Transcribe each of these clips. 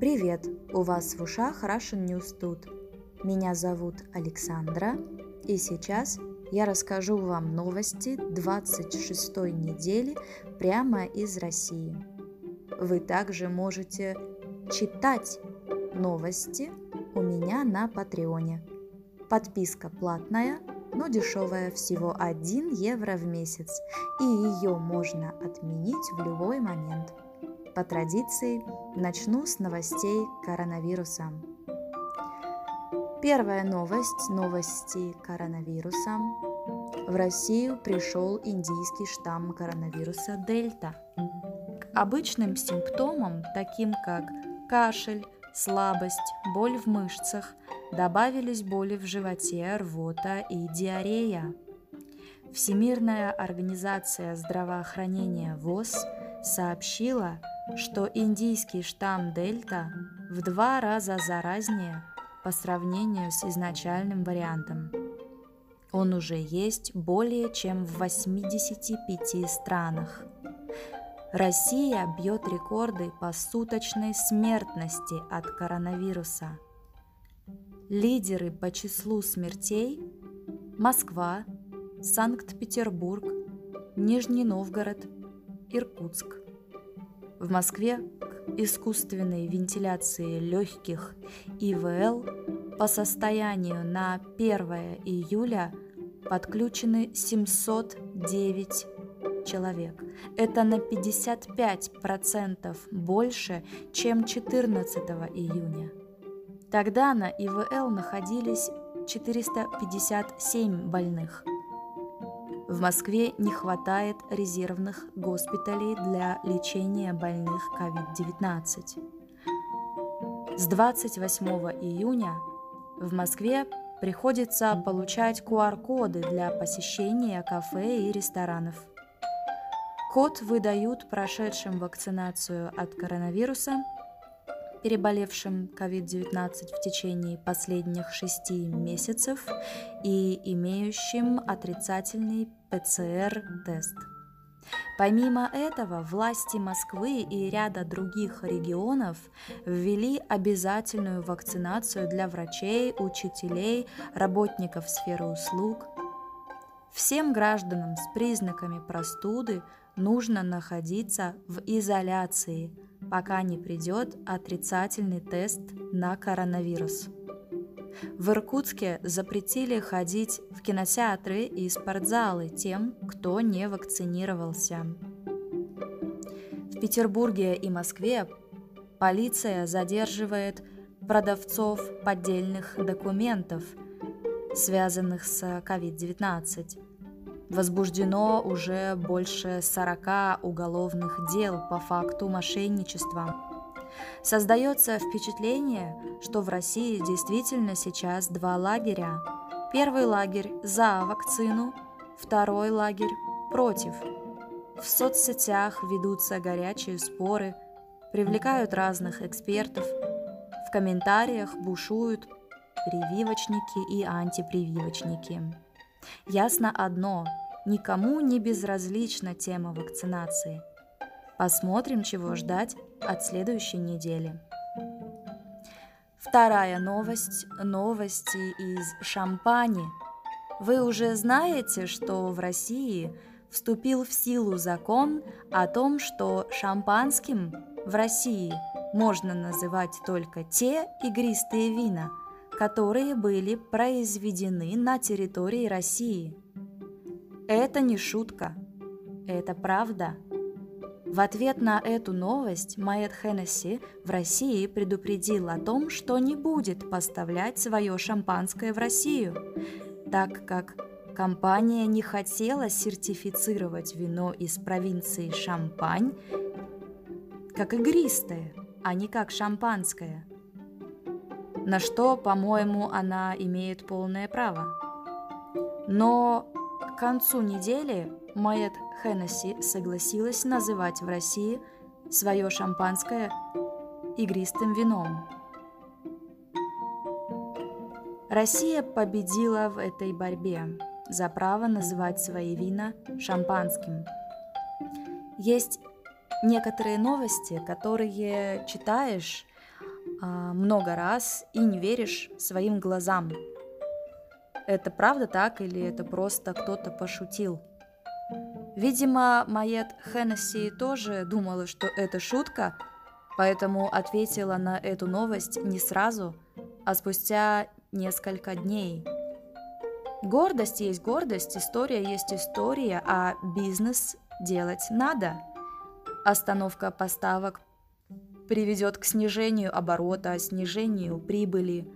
Привет! У вас в ушах Russian News тут. Меня зовут Александра, и сейчас я расскажу вам новости 26 недели прямо из России. Вы также можете читать новости у меня на Патреоне. Подписка платная, но дешевая, всего 1 евро в месяц, и ее можно отменить в любой момент. По традиции начну с новостей коронавируса. Первая новость – новости коронавируса. В Россию пришел индийский штамм коронавируса Дельта. К обычным симптомам, таким как кашель, слабость, боль в мышцах, добавились боли в животе, рвота и диарея. Всемирная организация здравоохранения ВОЗ сообщила, что индийский штамм Дельта в два раза заразнее по сравнению с изначальным вариантом. Он уже есть более чем в 85 странах. Россия бьет рекорды по суточной смертности от коронавируса. Лидеры по числу смертей – Москва, Санкт-Петербург, Нижний Новгород, Иркутск. В Москве к искусственной вентиляции легких ИВЛ по состоянию на 1 июля подключены 709 человек. Это на 55% больше, чем 14 июня. Тогда на ИВЛ находились 457 больных – в Москве не хватает резервных госпиталей для лечения больных COVID-19. С 28 июня в Москве приходится получать QR-коды для посещения кафе и ресторанов. Код выдают прошедшим вакцинацию от коронавируса, переболевшим COVID-19 в течение последних шести месяцев и имеющим отрицательный ПЦР-тест. Помимо этого, власти Москвы и ряда других регионов ввели обязательную вакцинацию для врачей, учителей, работников сферы услуг. Всем гражданам с признаками простуды нужно находиться в изоляции, пока не придет отрицательный тест на коронавирус. В Иркутске запретили ходить в кинотеатры и спортзалы тем, кто не вакцинировался. В Петербурге и Москве полиция задерживает продавцов поддельных документов, связанных с COVID-19. Возбуждено уже больше 40 уголовных дел по факту мошенничества. Создается впечатление, что в России действительно сейчас два лагеря. Первый лагерь за вакцину, второй лагерь против. В соцсетях ведутся горячие споры, привлекают разных экспертов, в комментариях бушуют прививочники и антипрививочники. Ясно одно – никому не безразлична тема вакцинации. Посмотрим, чего ждать от следующей недели. Вторая новость – новости из Шампани. Вы уже знаете, что в России вступил в силу закон о том, что шампанским в России можно называть только те игристые вина, которые были произведены на территории России. Это не шутка, это правда – в ответ на эту новость Майет Хеннесси в России предупредил о том, что не будет поставлять свое шампанское в Россию, так как компания не хотела сертифицировать вино из провинции Шампань как игристое, а не как шампанское. На что, по-моему, она имеет полное право. Но к концу недели Майет Хеннесси согласилась называть в России свое шампанское игристым вином. Россия победила в этой борьбе за право называть свои вина шампанским. Есть некоторые новости, которые читаешь, а, много раз и не веришь своим глазам. Это правда так или это просто кто-то пошутил? Видимо, Майет Хеннесси тоже думала, что это шутка, поэтому ответила на эту новость не сразу, а спустя несколько дней. Гордость есть гордость, история есть история, а бизнес делать надо. Остановка поставок приведет к снижению оборота, снижению прибыли.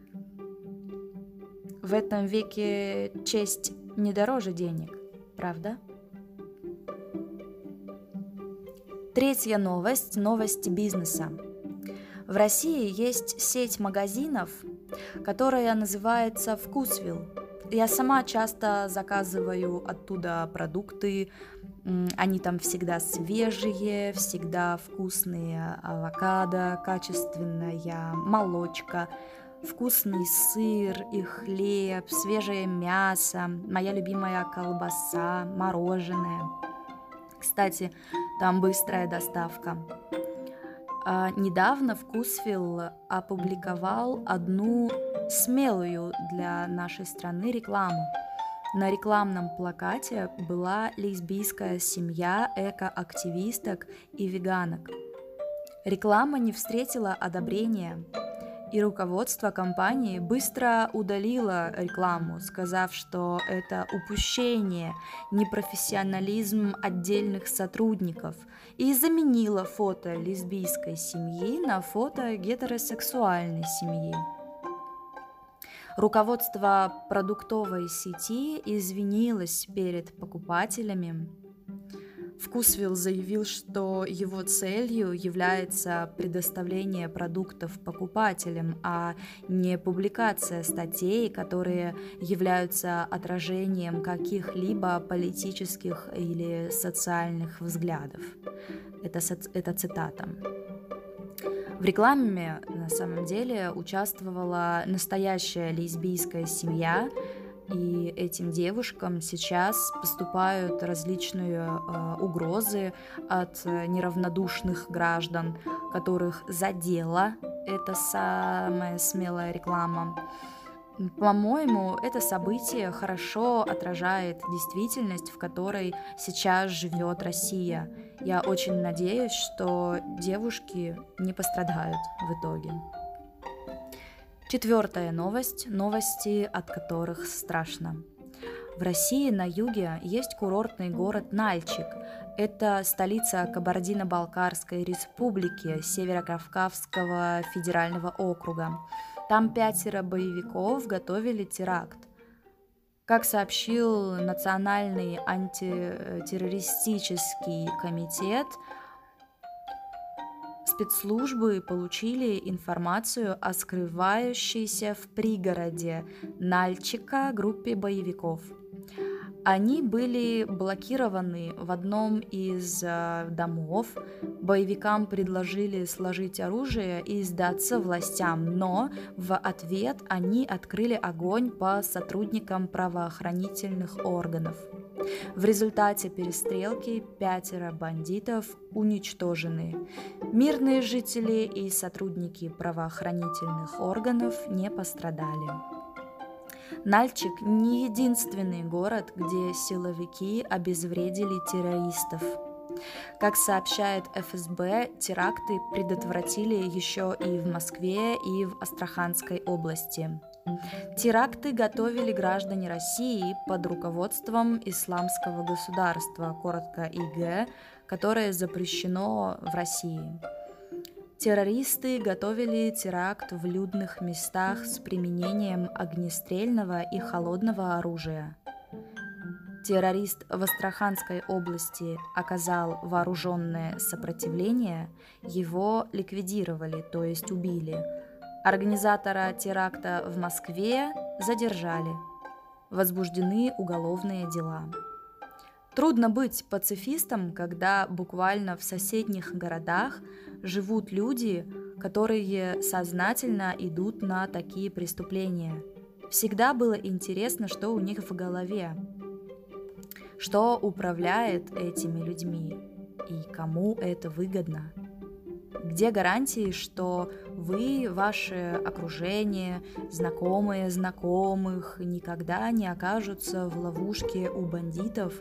В этом веке честь не дороже денег, правда? Третья новость – новость бизнеса. В России есть сеть магазинов, которая называется «Вкусвилл». Я сама часто заказываю оттуда продукты, они там всегда свежие, всегда вкусные авокадо, качественная молочка, вкусный сыр и хлеб, свежее мясо, моя любимая колбаса, мороженое. Кстати, там быстрая доставка. А, недавно Вкусвилл опубликовал одну смелую для нашей страны рекламу. На рекламном плакате была лесбийская семья эко-активисток и веганок. Реклама не встретила одобрения, и руководство компании быстро удалило рекламу, сказав, что это упущение, непрофессионализм отдельных сотрудников, и заменило фото лесбийской семьи на фото гетеросексуальной семьи. Руководство продуктовой сети извинилось перед покупателями. Вкусвилл заявил, что его целью является предоставление продуктов покупателям, а не публикация статей, которые являются отражением каких-либо политических или социальных взглядов. Это, это цитата. В рекламе на самом деле участвовала настоящая лесбийская семья, и этим девушкам сейчас поступают различные э, угрозы от неравнодушных граждан, которых задела эта самая смелая реклама. По-моему, это событие хорошо отражает действительность, в которой сейчас живет Россия. Я очень надеюсь, что девушки не пострадают в итоге. Четвертая новость – новости, от которых страшно. В России на юге есть курортный город Нальчик. Это столица Кабардино-Балкарской республики Северокавказского федерального округа. Там пятеро боевиков готовили теракт. Как сообщил Национальный антитеррористический комитет, спецслужбы получили информацию о скрывающейся в пригороде Нальчика группе боевиков – они были блокированы в одном из э, домов. Боевикам предложили сложить оружие и сдаться властям, но в ответ они открыли огонь по сотрудникам правоохранительных органов. В результате перестрелки пятеро бандитов уничтожены. Мирные жители и сотрудники правоохранительных органов не пострадали. Нальчик не единственный город, где силовики обезвредили террористов. Как сообщает ФСБ, теракты предотвратили еще и в Москве, и в Астраханской области. Теракты готовили граждане России под руководством исламского государства, коротко ИГ, которое запрещено в России. Террористы готовили теракт в людных местах с применением огнестрельного и холодного оружия. Террорист в Астраханской области оказал вооруженное сопротивление, его ликвидировали, то есть убили. Организатора теракта в Москве задержали. Возбуждены уголовные дела. Трудно быть пацифистом, когда буквально в соседних городах живут люди, которые сознательно идут на такие преступления. Всегда было интересно, что у них в голове, что управляет этими людьми и кому это выгодно. Где гарантии, что вы, ваше окружение, знакомые знакомых никогда не окажутся в ловушке у бандитов,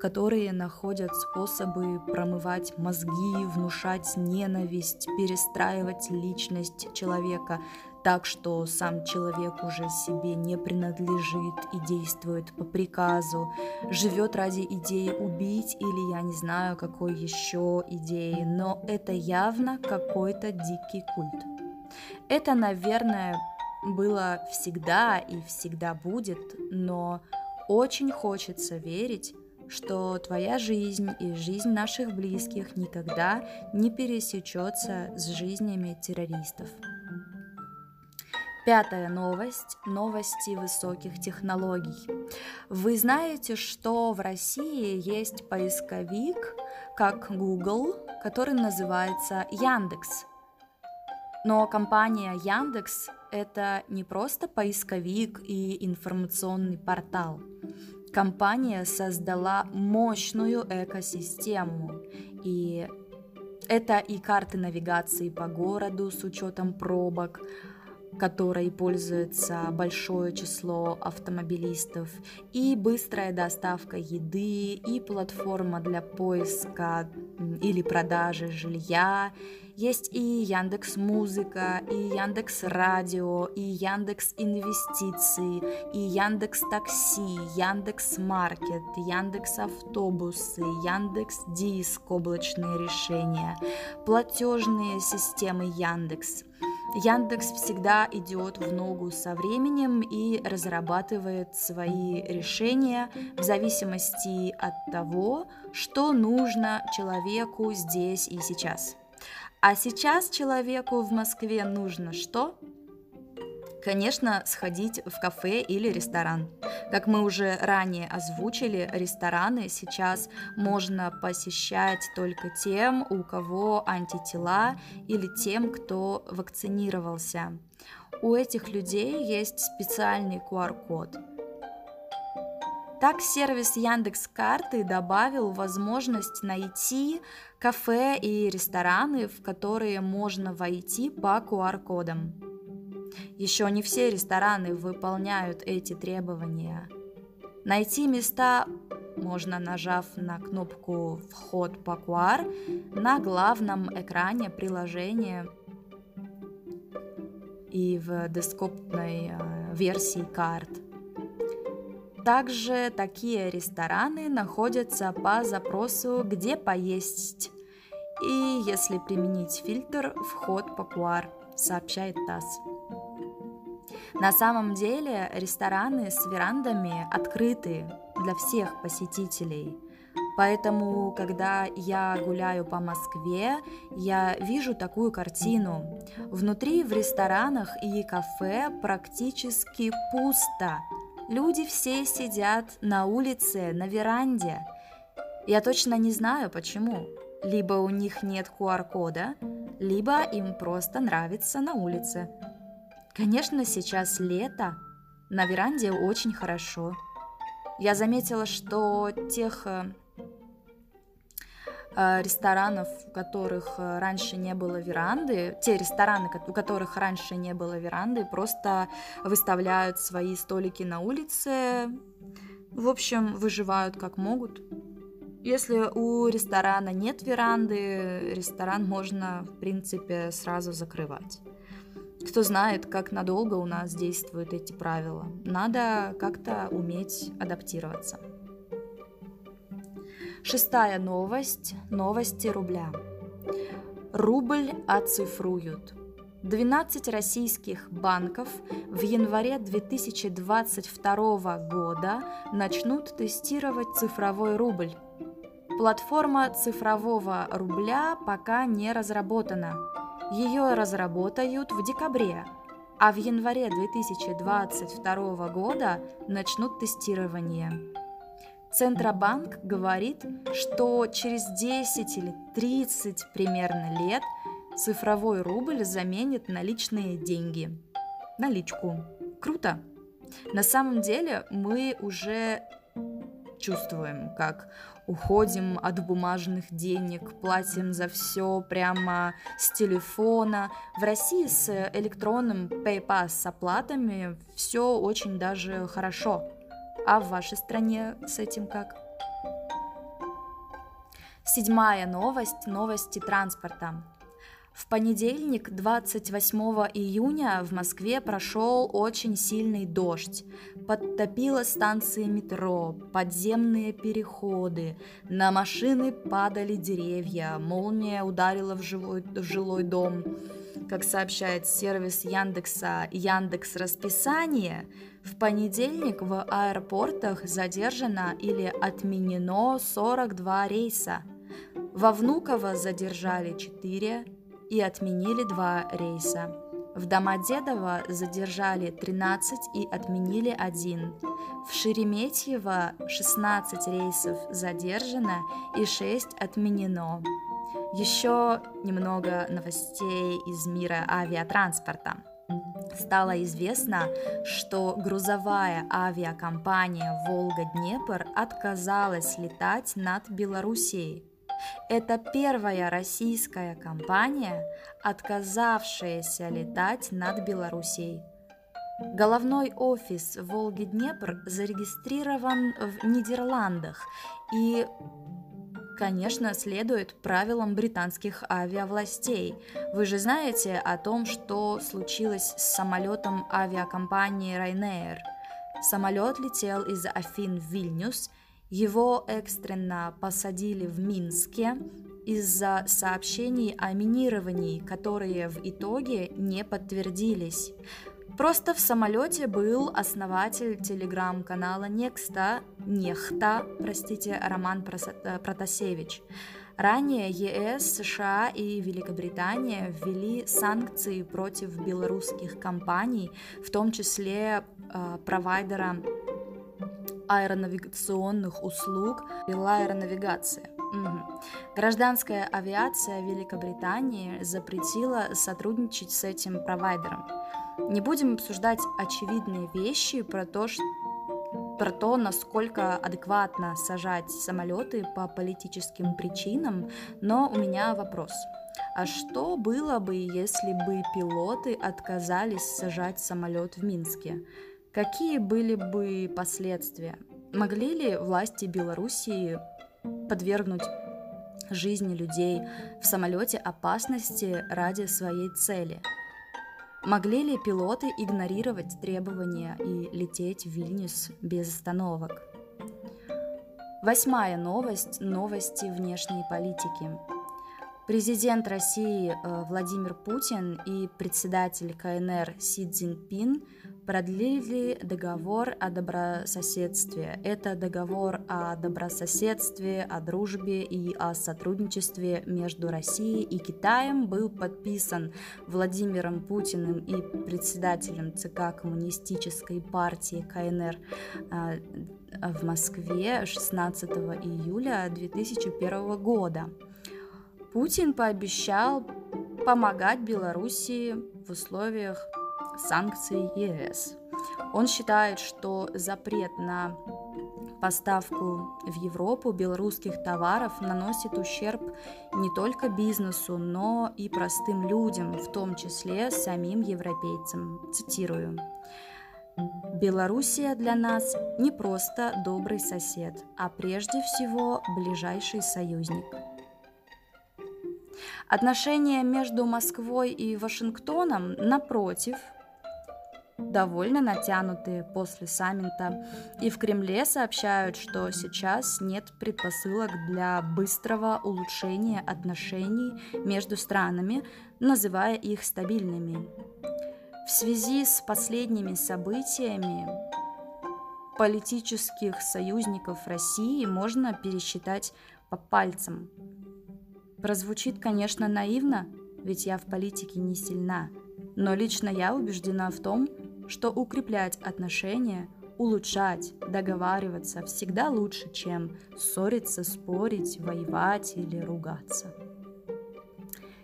которые находят способы промывать мозги, внушать ненависть, перестраивать личность человека так, что сам человек уже себе не принадлежит и действует по приказу, живет ради идеи убить или я не знаю какой еще идеи, но это явно какой-то дикий культ. Это, наверное, было всегда и всегда будет, но очень хочется верить, что твоя жизнь и жизнь наших близких никогда не пересечется с жизнями террористов. Пятая новость – новости высоких технологий. Вы знаете, что в России есть поисковик, как Google, который называется Яндекс. Но компания Яндекс – это не просто поисковик и информационный портал. Компания создала мощную экосистему, и это и карты навигации по городу с учетом пробок, которой пользуется большое число автомобилистов, и быстрая доставка еды, и платформа для поиска или продажи жилья. Есть и Яндекс Музыка, и Яндекс Радио, и Яндекс Инвестиции, и Яндекс Такси, Яндекс Маркет, Яндекс Автобусы, Яндекс Диск, облачные решения, платежные системы Яндекс – Яндекс всегда идет в ногу со временем и разрабатывает свои решения в зависимости от того, что нужно человеку здесь и сейчас. А сейчас человеку в Москве нужно что? Конечно, сходить в кафе или ресторан. Как мы уже ранее озвучили, рестораны сейчас можно посещать только тем, у кого антитела или тем, кто вакцинировался. У этих людей есть специальный QR-код. Так сервис Яндекс Карты добавил возможность найти кафе и рестораны, в которые можно войти по QR-кодам. Еще не все рестораны выполняют эти требования. Найти места можно, нажав на кнопку «Вход по QR» на главном экране приложения и в дескоптной э, версии карт. Также такие рестораны находятся по запросу «Где поесть?» и, если применить фильтр, «Вход по QR», сообщает ТАСС. На самом деле рестораны с верандами открыты для всех посетителей. Поэтому, когда я гуляю по Москве, я вижу такую картину. Внутри в ресторанах и кафе практически пусто. Люди все сидят на улице, на веранде. Я точно не знаю почему. Либо у них нет QR-кода, либо им просто нравится на улице. Конечно, сейчас лето, на веранде очень хорошо. Я заметила, что тех э, э, ресторанов, у которых э, раньше не было веранды, те рестораны, у которых раньше не было веранды, просто выставляют свои столики на улице, в общем, выживают как могут. Если у ресторана нет веранды, ресторан можно, в принципе, сразу закрывать. Кто знает, как надолго у нас действуют эти правила. Надо как-то уметь адаптироваться. Шестая новость. Новости рубля. Рубль оцифруют. 12 российских банков в январе 2022 года начнут тестировать цифровой рубль. Платформа цифрового рубля пока не разработана – ее разработают в декабре, а в январе 2022 года начнут тестирование. Центробанк говорит, что через 10 или 30 примерно лет цифровой рубль заменит наличные деньги. Наличку. Круто. На самом деле мы уже чувствуем, как уходим от бумажных денег, платим за все прямо с телефона. В России с электронным PayPass с оплатами все очень даже хорошо. А в вашей стране с этим как? Седьмая новость – новости транспорта. В понедельник, 28 июня, в Москве прошел очень сильный дождь. Подтопило станции метро, подземные переходы, на машины падали деревья, молния ударила в, живой, в жилой дом. Как сообщает сервис Яндекса Яндекс Расписание, в понедельник в аэропортах задержано или отменено 42 рейса. Во Внуково задержали 4, и отменили два рейса. В Домодедово задержали 13 и отменили один. В Шереметьево 16 рейсов задержано и 6 отменено. Еще немного новостей из мира авиатранспорта. Стало известно, что грузовая авиакомпания «Волга-Днепр» отказалась летать над Белоруссией – это первая российская компания, отказавшаяся летать над Белоруссией. Головной офис Волги-Днепр зарегистрирован в Нидерландах и, конечно, следует правилам британских авиавластей. Вы же знаете о том, что случилось с самолетом авиакомпании Ryanair. Самолет летел из Афин в Вильнюс – его экстренно посадили в Минске из-за сообщений о минировании, которые в итоге не подтвердились. Просто в самолете был основатель телеграм-канала Некста, Нехта, простите, Роман э, Протасевич. Ранее ЕС, США и Великобритания ввели санкции против белорусских компаний, в том числе э, провайдера аэронавигационных услуг вела аэронавигация. Угу. Гражданская авиация Великобритании запретила сотрудничать с этим провайдером. Не будем обсуждать очевидные вещи про то, что про то, насколько адекватно сажать самолеты по политическим причинам, но у меня вопрос. А что было бы, если бы пилоты отказались сажать самолет в Минске? Какие были бы последствия? Могли ли власти Белоруссии подвергнуть жизни людей в самолете опасности ради своей цели? Могли ли пилоты игнорировать требования и лететь в Вильнюс без остановок? Восьмая новость – новости внешней политики. Президент России э, Владимир Путин и председатель КНР Си Цзиньпин продлили договор о добрососедстве. Это договор о добрососедстве, о дружбе и о сотрудничестве между Россией и Китаем был подписан Владимиром Путиным и председателем ЦК Коммунистической партии КНР а, в Москве 16 июля 2001 года. Путин пообещал помогать Белоруссии в условиях санкций ЕС. Он считает, что запрет на поставку в Европу белорусских товаров наносит ущерб не только бизнесу, но и простым людям, в том числе самим европейцам. Цитирую. Белоруссия для нас не просто добрый сосед, а прежде всего ближайший союзник. Отношения между Москвой и Вашингтоном, напротив, довольно натянутые после саммита, и в Кремле сообщают, что сейчас нет предпосылок для быстрого улучшения отношений между странами, называя их стабильными. В связи с последними событиями политических союзников России можно пересчитать по пальцам. Прозвучит, конечно, наивно, ведь я в политике не сильна, но лично я убеждена в том, что укреплять отношения, улучшать, договариваться всегда лучше, чем ссориться, спорить, воевать или ругаться.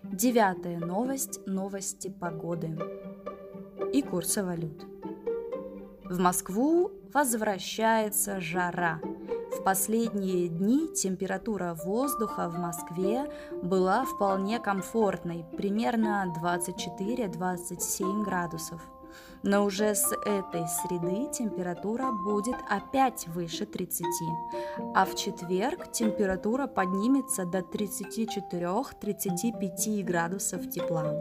Девятая новость – новости погоды и курса валют. В Москву возвращается жара. В последние дни температура воздуха в Москве была вполне комфортной, примерно 24-27 градусов. Но уже с этой среды температура будет опять выше 30, а в четверг температура поднимется до 34-35 градусов тепла.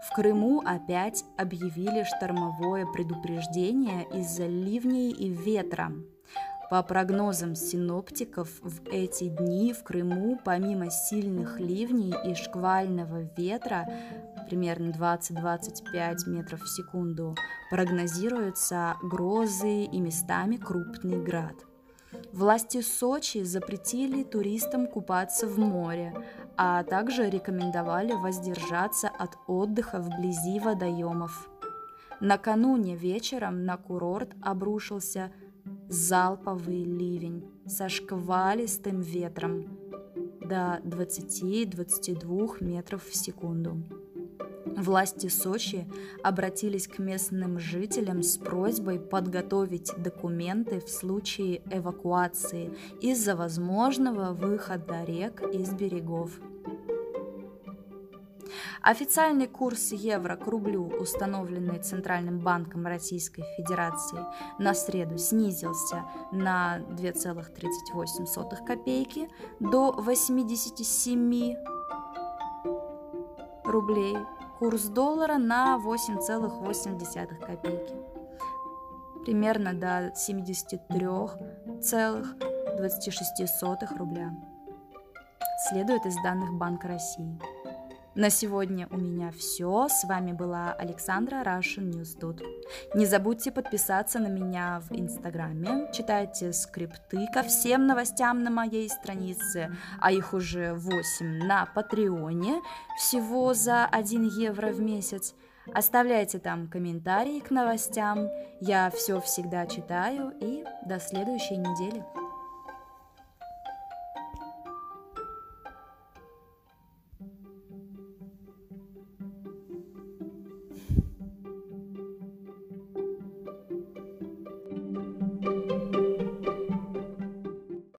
В Крыму опять объявили штормовое предупреждение из-за ливней и ветра. По прогнозам синоптиков, в эти дни в Крыму помимо сильных ливней и шквального ветра примерно 20-25 метров в секунду, прогнозируются грозы и местами крупный град. Власти Сочи запретили туристам купаться в море, а также рекомендовали воздержаться от отдыха вблизи водоемов. Накануне вечером на курорт обрушился залповый ливень со шквалистым ветром до 20-22 метров в секунду. Власти Сочи обратились к местным жителям с просьбой подготовить документы в случае эвакуации из-за возможного выхода рек из берегов. Официальный курс евро к рублю, установленный Центральным банком Российской Федерации на среду, снизился на 2,38 копейки до 87 рублей курс доллара на 8,8 копейки. Примерно до 73,26 рубля. Следует из данных Банка России. На сегодня у меня все. С вами была Александра Russian News Dude. Не забудьте подписаться на меня в Инстаграме. Читайте скрипты ко всем новостям на моей странице, а их уже 8 на Патреоне, всего за 1 евро в месяц. Оставляйте там комментарии к новостям. Я все всегда читаю и до следующей недели.